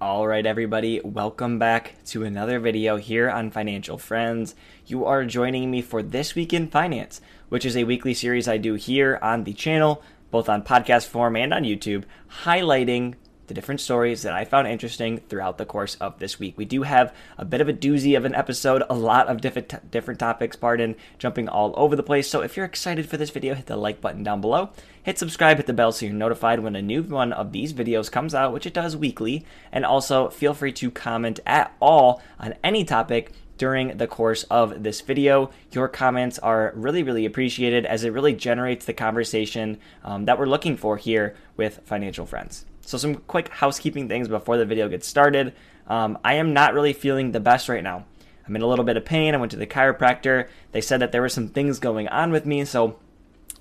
All right, everybody, welcome back to another video here on Financial Friends. You are joining me for This Week in Finance, which is a weekly series I do here on the channel, both on podcast form and on YouTube, highlighting the different stories that I found interesting throughout the course of this week. We do have a bit of a doozy of an episode, a lot of different different topics, pardon, jumping all over the place. So if you're excited for this video, hit the like button down below. Hit subscribe, hit the bell so you're notified when a new one of these videos comes out, which it does weekly. And also feel free to comment at all on any topic during the course of this video. Your comments are really, really appreciated as it really generates the conversation um, that we're looking for here with financial friends. So, some quick housekeeping things before the video gets started. Um, I am not really feeling the best right now. I'm in a little bit of pain. I went to the chiropractor. They said that there were some things going on with me. So,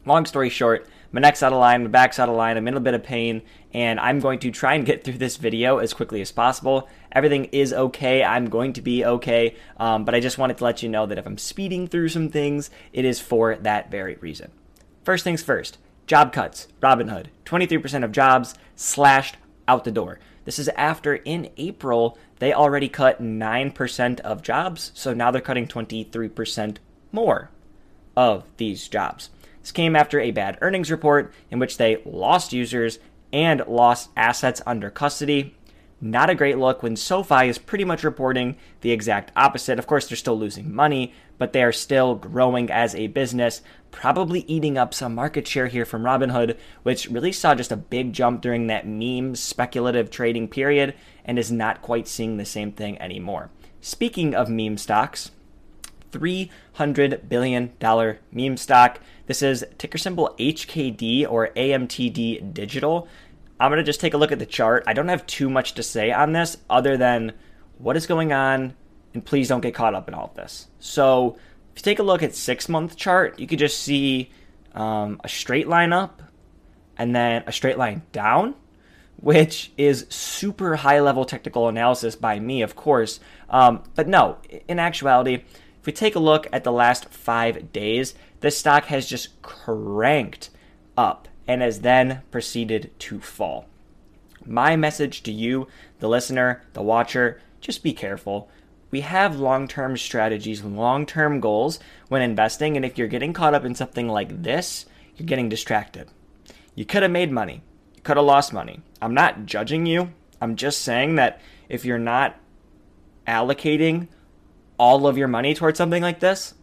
long story short, my neck's out of line, my back's out of line, I'm in a bit of pain, and I'm going to try and get through this video as quickly as possible. Everything is okay, I'm going to be okay, um, but I just wanted to let you know that if I'm speeding through some things, it is for that very reason. First things first Job cuts, Robinhood, 23% of jobs slashed out the door. This is after in April they already cut 9% of jobs, so now they're cutting 23% more of these jobs. This came after a bad earnings report in which they lost users and lost assets under custody not a great look when SoFi is pretty much reporting the exact opposite. Of course, they're still losing money, but they are still growing as a business, probably eating up some market share here from Robinhood, which really saw just a big jump during that meme speculative trading period and is not quite seeing the same thing anymore. Speaking of meme stocks, $300 billion meme stock. This is ticker symbol HKD or AMTD Digital. I'm going to just take a look at the chart. I don't have too much to say on this other than what is going on, and please don't get caught up in all of this. So, if you take a look at six month chart, you could just see um, a straight line up and then a straight line down, which is super high level technical analysis by me, of course. Um, but no, in actuality, if we take a look at the last five days, this stock has just cranked up and has then proceeded to fall. My message to you, the listener, the watcher, just be careful. We have long term strategies, long term goals when investing, and if you're getting caught up in something like this, you're getting distracted. You could have made money, you could have lost money. I'm not judging you, I'm just saying that if you're not allocating all of your money towards something like this,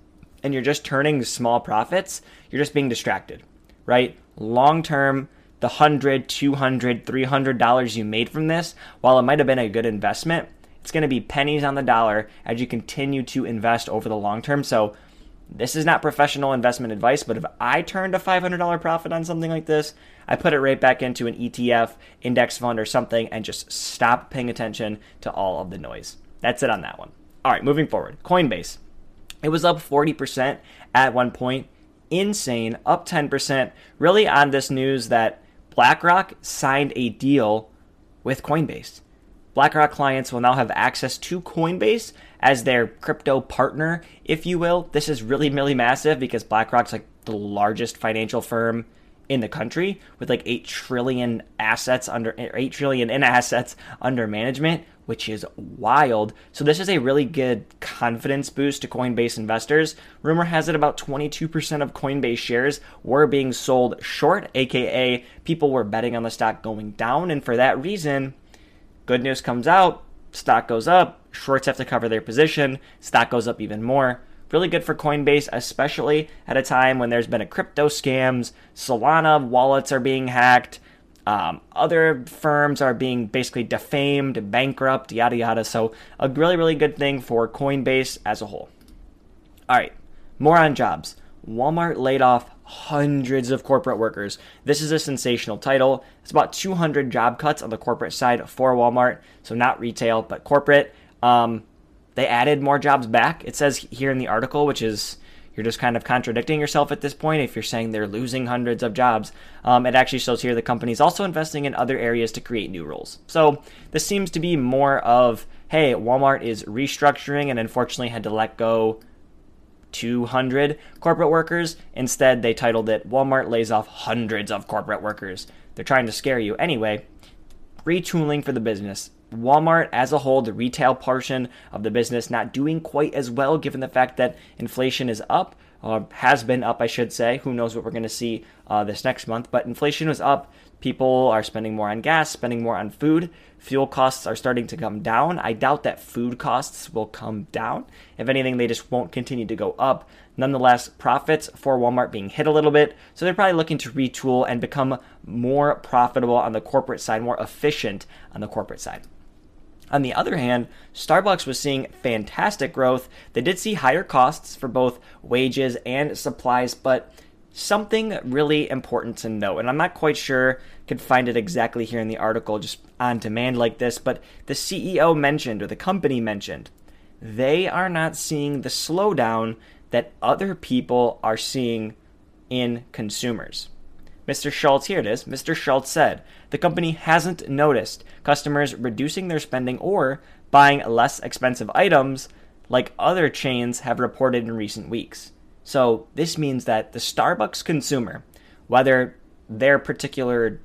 and you're just turning small profits, you're just being distracted, right? Long term, the hundred, two hundred, three hundred dollars you made from this, while it might have been a good investment, it's going to be pennies on the dollar as you continue to invest over the long term. So this is not professional investment advice, but if I turned a $500 profit on something like this, I put it right back into an ETF, index fund, or something and just stop paying attention to all of the noise. That's it on that one. All right, moving forward. Coinbase. It was up 40% at one point insane, up 10%, really on this news that BlackRock signed a deal with Coinbase. BlackRock clients will now have access to Coinbase as their crypto partner, if you will. This is really, really massive because BlackRock's like the largest financial firm in the country with like 8 trillion assets under 8 trillion in assets under management which is wild. So this is a really good confidence boost to Coinbase investors. Rumor has it about 22% of Coinbase shares were being sold short, aka people were betting on the stock going down and for that reason, good news comes out, stock goes up, shorts have to cover their position, stock goes up even more. Really good for Coinbase, especially at a time when there's been a crypto scams, Solana wallets are being hacked, um, other firms are being basically defamed, bankrupt, yada yada. So, a really, really good thing for Coinbase as a whole. All right, more on jobs. Walmart laid off hundreds of corporate workers. This is a sensational title. It's about 200 job cuts on the corporate side for Walmart. So, not retail, but corporate. Um, they added more jobs back. It says here in the article, which is you're just kind of contradicting yourself at this point if you're saying they're losing hundreds of jobs. Um, it actually shows here the company is also investing in other areas to create new roles. So this seems to be more of, hey, Walmart is restructuring and unfortunately had to let go 200 corporate workers. Instead, they titled it Walmart lays off hundreds of corporate workers. They're trying to scare you. Anyway, retooling for the business. Walmart as a whole, the retail portion of the business, not doing quite as well given the fact that inflation is up, or has been up, I should say. Who knows what we're going to see uh, this next month? But inflation was up. People are spending more on gas, spending more on food. Fuel costs are starting to come down. I doubt that food costs will come down. If anything, they just won't continue to go up. Nonetheless, profits for Walmart being hit a little bit, so they're probably looking to retool and become more profitable on the corporate side, more efficient on the corporate side. On the other hand, Starbucks was seeing fantastic growth. They did see higher costs for both wages and supplies, but something really important to note, and I'm not quite sure, could find it exactly here in the article just on demand like this, but the CEO mentioned, or the company mentioned, they are not seeing the slowdown that other people are seeing in consumers. Mr. Schultz, here it is. Mr. Schultz said the company hasn't noticed customers reducing their spending or buying less expensive items like other chains have reported in recent weeks. So, this means that the Starbucks consumer, whether their particular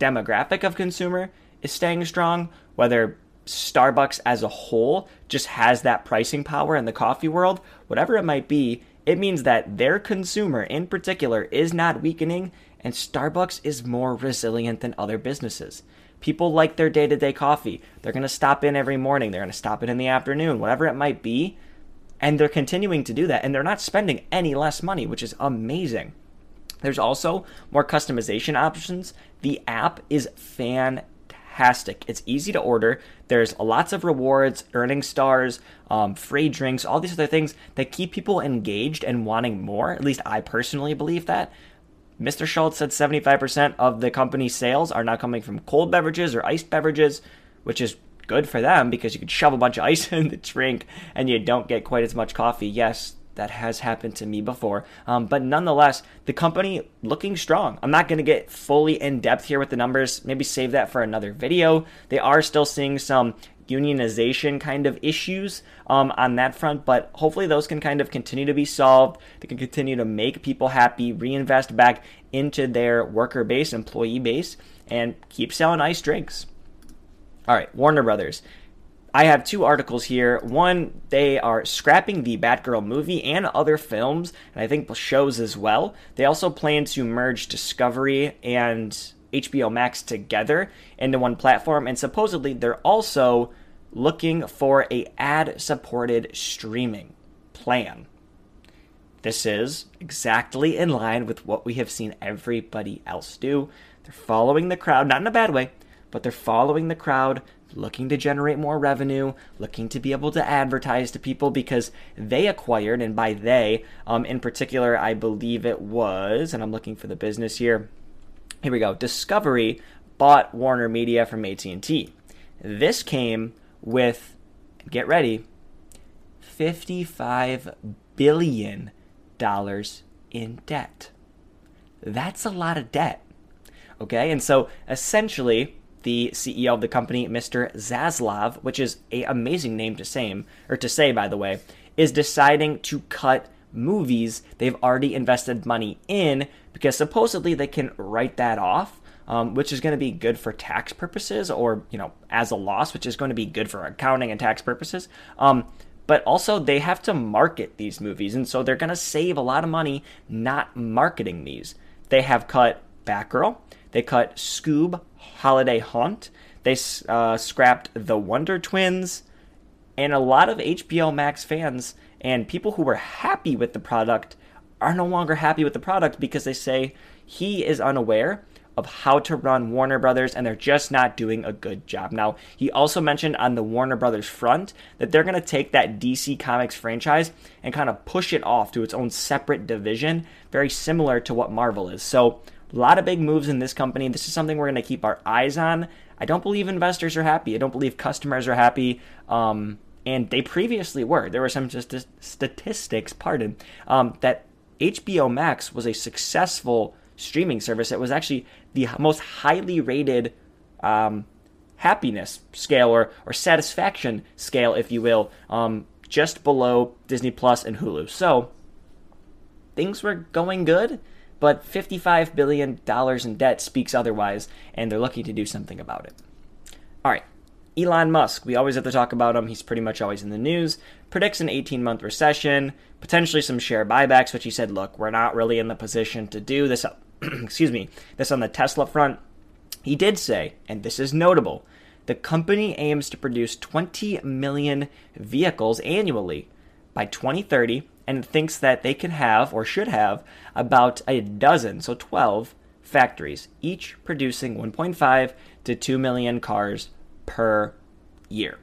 demographic of consumer is staying strong, whether Starbucks as a whole just has that pricing power in the coffee world, whatever it might be, it means that their consumer in particular is not weakening and Starbucks is more resilient than other businesses. People like their day to day coffee. They're going to stop in every morning, they're going to stop in in the afternoon, whatever it might be. And they're continuing to do that, and they're not spending any less money, which is amazing. There's also more customization options. The app is fantastic. It's easy to order. There's lots of rewards, earning stars, um, free drinks, all these other things that keep people engaged and wanting more. At least I personally believe that. Mr. Schultz said 75% of the company's sales are now coming from cold beverages or iced beverages, which is good for them because you can shove a bunch of ice in the drink and you don't get quite as much coffee. Yes, that has happened to me before. Um, but nonetheless, the company looking strong. I'm not going to get fully in depth here with the numbers. Maybe save that for another video. They are still seeing some unionization kind of issues um, on that front, but hopefully those can kind of continue to be solved. They can continue to make people happy, reinvest back into their worker base, employee base, and keep selling ice drinks. All right, Warner Brothers. I have two articles here. One, they are scrapping the Batgirl movie and other films, and I think shows as well. They also plan to merge Discovery and HBO Max together into one platform, and supposedly they're also looking for a ad-supported streaming plan. This is exactly in line with what we have seen everybody else do. They're following the crowd, not in a bad way, but they're following the crowd looking to generate more revenue, looking to be able to advertise to people because they acquired, and by they, um, in particular, I believe it was, and I'm looking for the business here. Here we go. Discovery bought Warner Media from AT&T. This came with, get ready, 55 billion dollars in debt. That's a lot of debt. Okay, and so essentially, the CEO of the company, Mr. Zaslav, which is a amazing name to say, or to say, by the way, is deciding to cut movies they've already invested money in because supposedly they can write that off. Um, which is going to be good for tax purposes, or you know, as a loss, which is going to be good for accounting and tax purposes. Um, but also they have to market these movies, and so they're going to save a lot of money not marketing these. They have cut Batgirl, they cut Scoob Holiday Haunt. They uh, scrapped The Wonder Twins. And a lot of HBO Max fans and people who were happy with the product are no longer happy with the product because they say he is unaware of how to run Warner Brothers and they're just not doing a good job. Now, he also mentioned on the Warner Brothers front that they're going to take that DC Comics franchise and kind of push it off to its own separate division, very similar to what Marvel is. So, a lot of big moves in this company. This is something we're going to keep our eyes on. I don't believe investors are happy. I don't believe customers are happy. Um, and they previously were. There were some st- statistics, pardon, um, that HBO Max was a successful streaming service. It was actually the most highly rated um, happiness scale or, or satisfaction scale, if you will, um, just below Disney Plus and Hulu. So things were going good but $55 billion in debt speaks otherwise, and they're looking to do something about it. All right, Elon Musk, we always have to talk about him. He's pretty much always in the news. Predicts an 18 month recession, potentially some share buybacks, which he said, look, we're not really in the position to do this. excuse me, this on the Tesla front. He did say, and this is notable, the company aims to produce 20 million vehicles annually by 2030 and thinks that they can have or should have about a dozen, so 12 factories, each producing 1.5 to 2 million cars per year.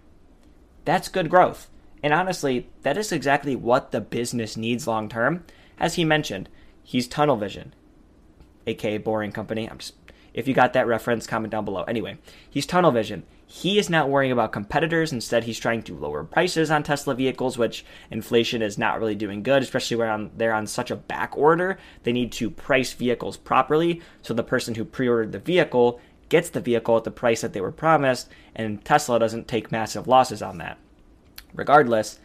That's good growth. And honestly, that is exactly what the business needs long term. As he mentioned, he's tunnel vision, aka boring company. I'm just if you got that reference, comment down below. Anyway, he's tunnel vision. He is not worrying about competitors. Instead, he's trying to lower prices on Tesla vehicles, which inflation is not really doing good, especially when they're on such a back order. They need to price vehicles properly so the person who pre ordered the vehicle gets the vehicle at the price that they were promised, and Tesla doesn't take massive losses on that. Regardless,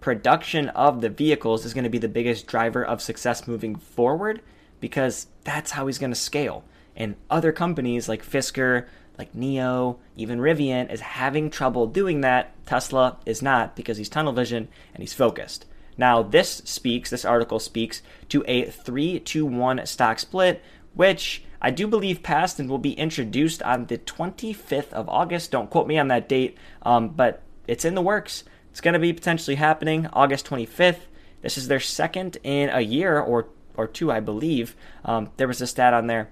production of the vehicles is going to be the biggest driver of success moving forward because that's how he's going to scale. And other companies like Fisker, like NIO, even Rivian is having trouble doing that. Tesla is not because he's tunnel vision and he's focused. Now, this speaks, this article speaks to a 3 to 1 stock split, which I do believe passed and will be introduced on the 25th of August. Don't quote me on that date, um, but it's in the works. It's going to be potentially happening August 25th. This is their second in a year or or two, I believe. Um, there was a stat on there.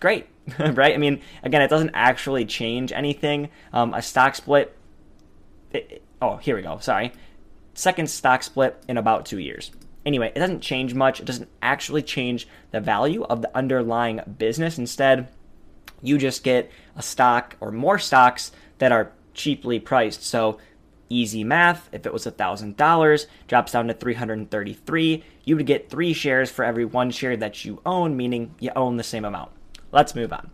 Great, right? I mean, again, it doesn't actually change anything. Um, a stock split. It, oh, here we go. Sorry, second stock split in about two years. Anyway, it doesn't change much. It doesn't actually change the value of the underlying business. Instead, you just get a stock or more stocks that are cheaply priced. So, easy math, if it was $1,000, drops down to 333, you would get 3 shares for every 1 share that you own, meaning you own the same amount. Let's move on.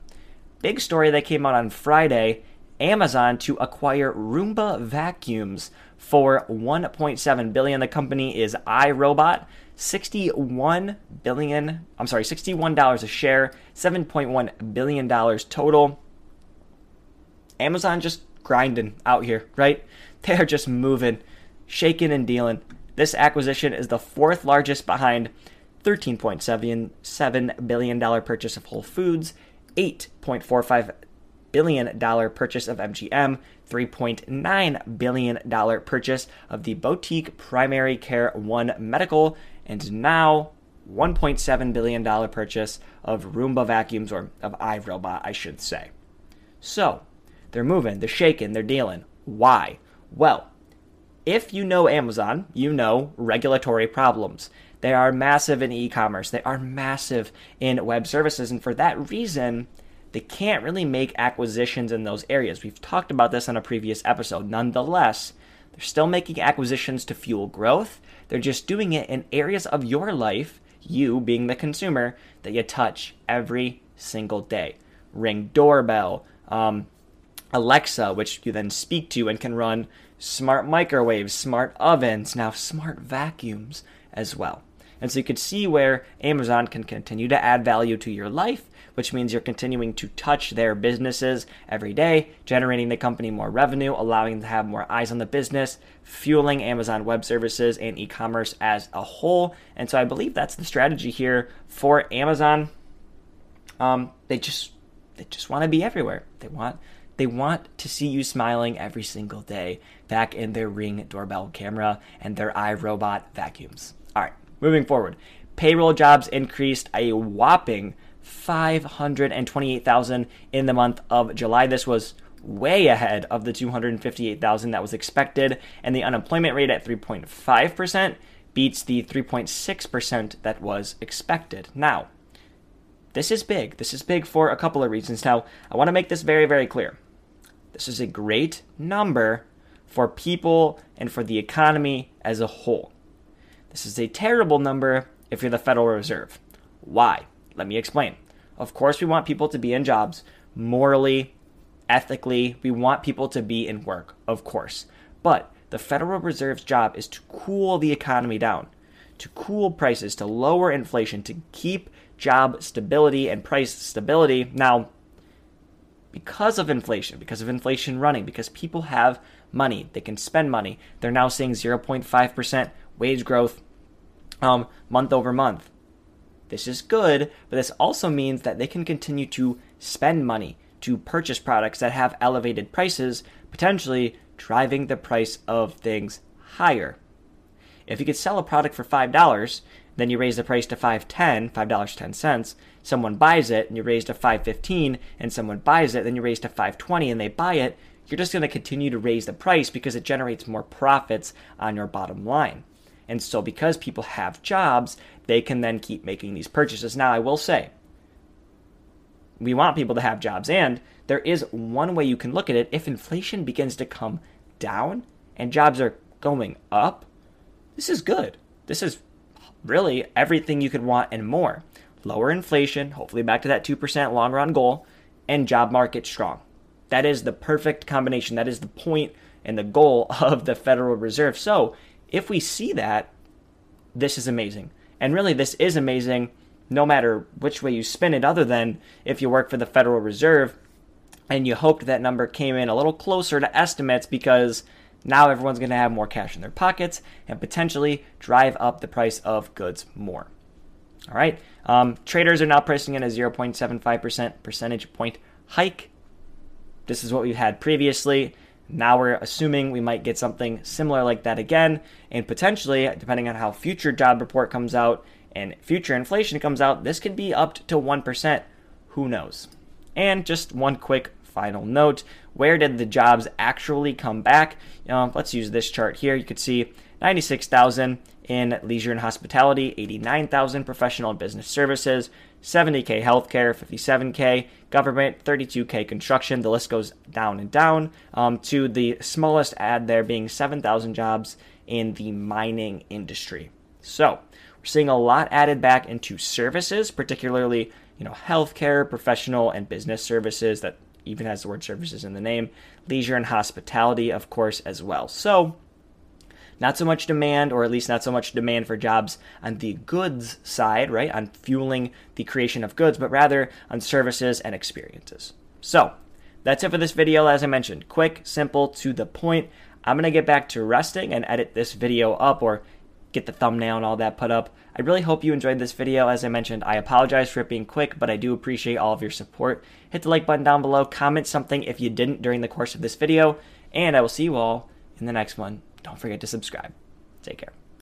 Big story that came out on Friday Amazon to acquire Roomba vacuums for 1.7 billion. The company is iRobot. 61 billion, I'm sorry, $61 a share, 7.1 billion dollars total. Amazon just grinding out here, right? They're just moving, shaking and dealing. This acquisition is the fourth largest behind $13.77 billion purchase of Whole Foods, $8.45 billion dollar purchase of MGM, $3.9 billion purchase of the boutique primary care One Medical, and now $1.7 billion purchase of Roomba vacuums, or of iRobot, I should say. So, they're moving, they're shaking, they're dealing. Why? Well, if you know Amazon, you know regulatory problems. They are massive in e commerce, they are massive in web services, and for that reason, they can't really make acquisitions in those areas. We've talked about this on a previous episode. Nonetheless, they're still making acquisitions to fuel growth. They're just doing it in areas of your life, you being the consumer, that you touch every single day. Ring doorbell, um, Alexa, which you then speak to and can run smart microwaves, smart ovens, now smart vacuums as well. And so you can see where Amazon can continue to add value to your life, which means you're continuing to touch their businesses every day, generating the company more revenue, allowing them to have more eyes on the business, fueling Amazon Web Services and e commerce as a whole. And so I believe that's the strategy here for Amazon. Um, they just they just want to be everywhere. They want they want to see you smiling every single day back in their Ring doorbell camera and their iRobot vacuums. All right, moving forward. Payroll jobs increased a whopping 528,000 in the month of July. This was way ahead of the 258,000 that was expected, and the unemployment rate at 3.5% beats the 3.6% that was expected. Now, this is big. This is big for a couple of reasons. Now, I want to make this very, very clear. This is a great number for people and for the economy as a whole. This is a terrible number if you're the Federal Reserve. Why? Let me explain. Of course, we want people to be in jobs morally, ethically. We want people to be in work, of course. But the Federal Reserve's job is to cool the economy down, to cool prices, to lower inflation, to keep job stability and price stability. Now, because of inflation, because of inflation running, because people have money, they can spend money. They're now seeing 0.5% wage growth um, month over month. This is good, but this also means that they can continue to spend money to purchase products that have elevated prices, potentially driving the price of things higher. If you could sell a product for $5, then you raise the price to $5.10, $5.10, someone buys it and you raise to $5.15 and someone buys it, then you raise to $5.20 and they buy it, you're just going to continue to raise the price because it generates more profits on your bottom line. And so, because people have jobs, they can then keep making these purchases. Now, I will say, we want people to have jobs, and there is one way you can look at it. If inflation begins to come down and jobs are going up, this is good. This is really everything you could want and more. Lower inflation, hopefully back to that 2% long run goal, and job market strong. That is the perfect combination. That is the point and the goal of the Federal Reserve. So, if we see that, this is amazing. And really, this is amazing no matter which way you spin it, other than if you work for the Federal Reserve and you hoped that number came in a little closer to estimates because now everyone's going to have more cash in their pockets and potentially drive up the price of goods more. All right. Um, traders are now pricing in a 0.75% percentage point hike. This is what we've had previously. Now we're assuming we might get something similar like that again, and potentially, depending on how future job report comes out and future inflation comes out, this could be up to 1%. Who knows? And just one quick final note where did the jobs actually come back? Um, let's use this chart here. You could see 96,000 in leisure and hospitality, 89,000 professional and business services, 70k healthcare, 57k government, 32k construction. The list goes down and down um, to the smallest ad there being 7,000 jobs in the mining industry. So we're seeing a lot added back into services, particularly you know healthcare, professional and business services that even has the word services in the name, leisure and hospitality, of course, as well. So not so much demand, or at least not so much demand for jobs on the goods side, right? On fueling the creation of goods, but rather on services and experiences. So that's it for this video. As I mentioned, quick, simple, to the point. I'm going to get back to resting and edit this video up or get the thumbnail and all that put up. I really hope you enjoyed this video. As I mentioned, I apologize for it being quick, but I do appreciate all of your support. Hit the like button down below, comment something if you didn't during the course of this video, and I will see you all in the next one. Don't forget to subscribe. Take care.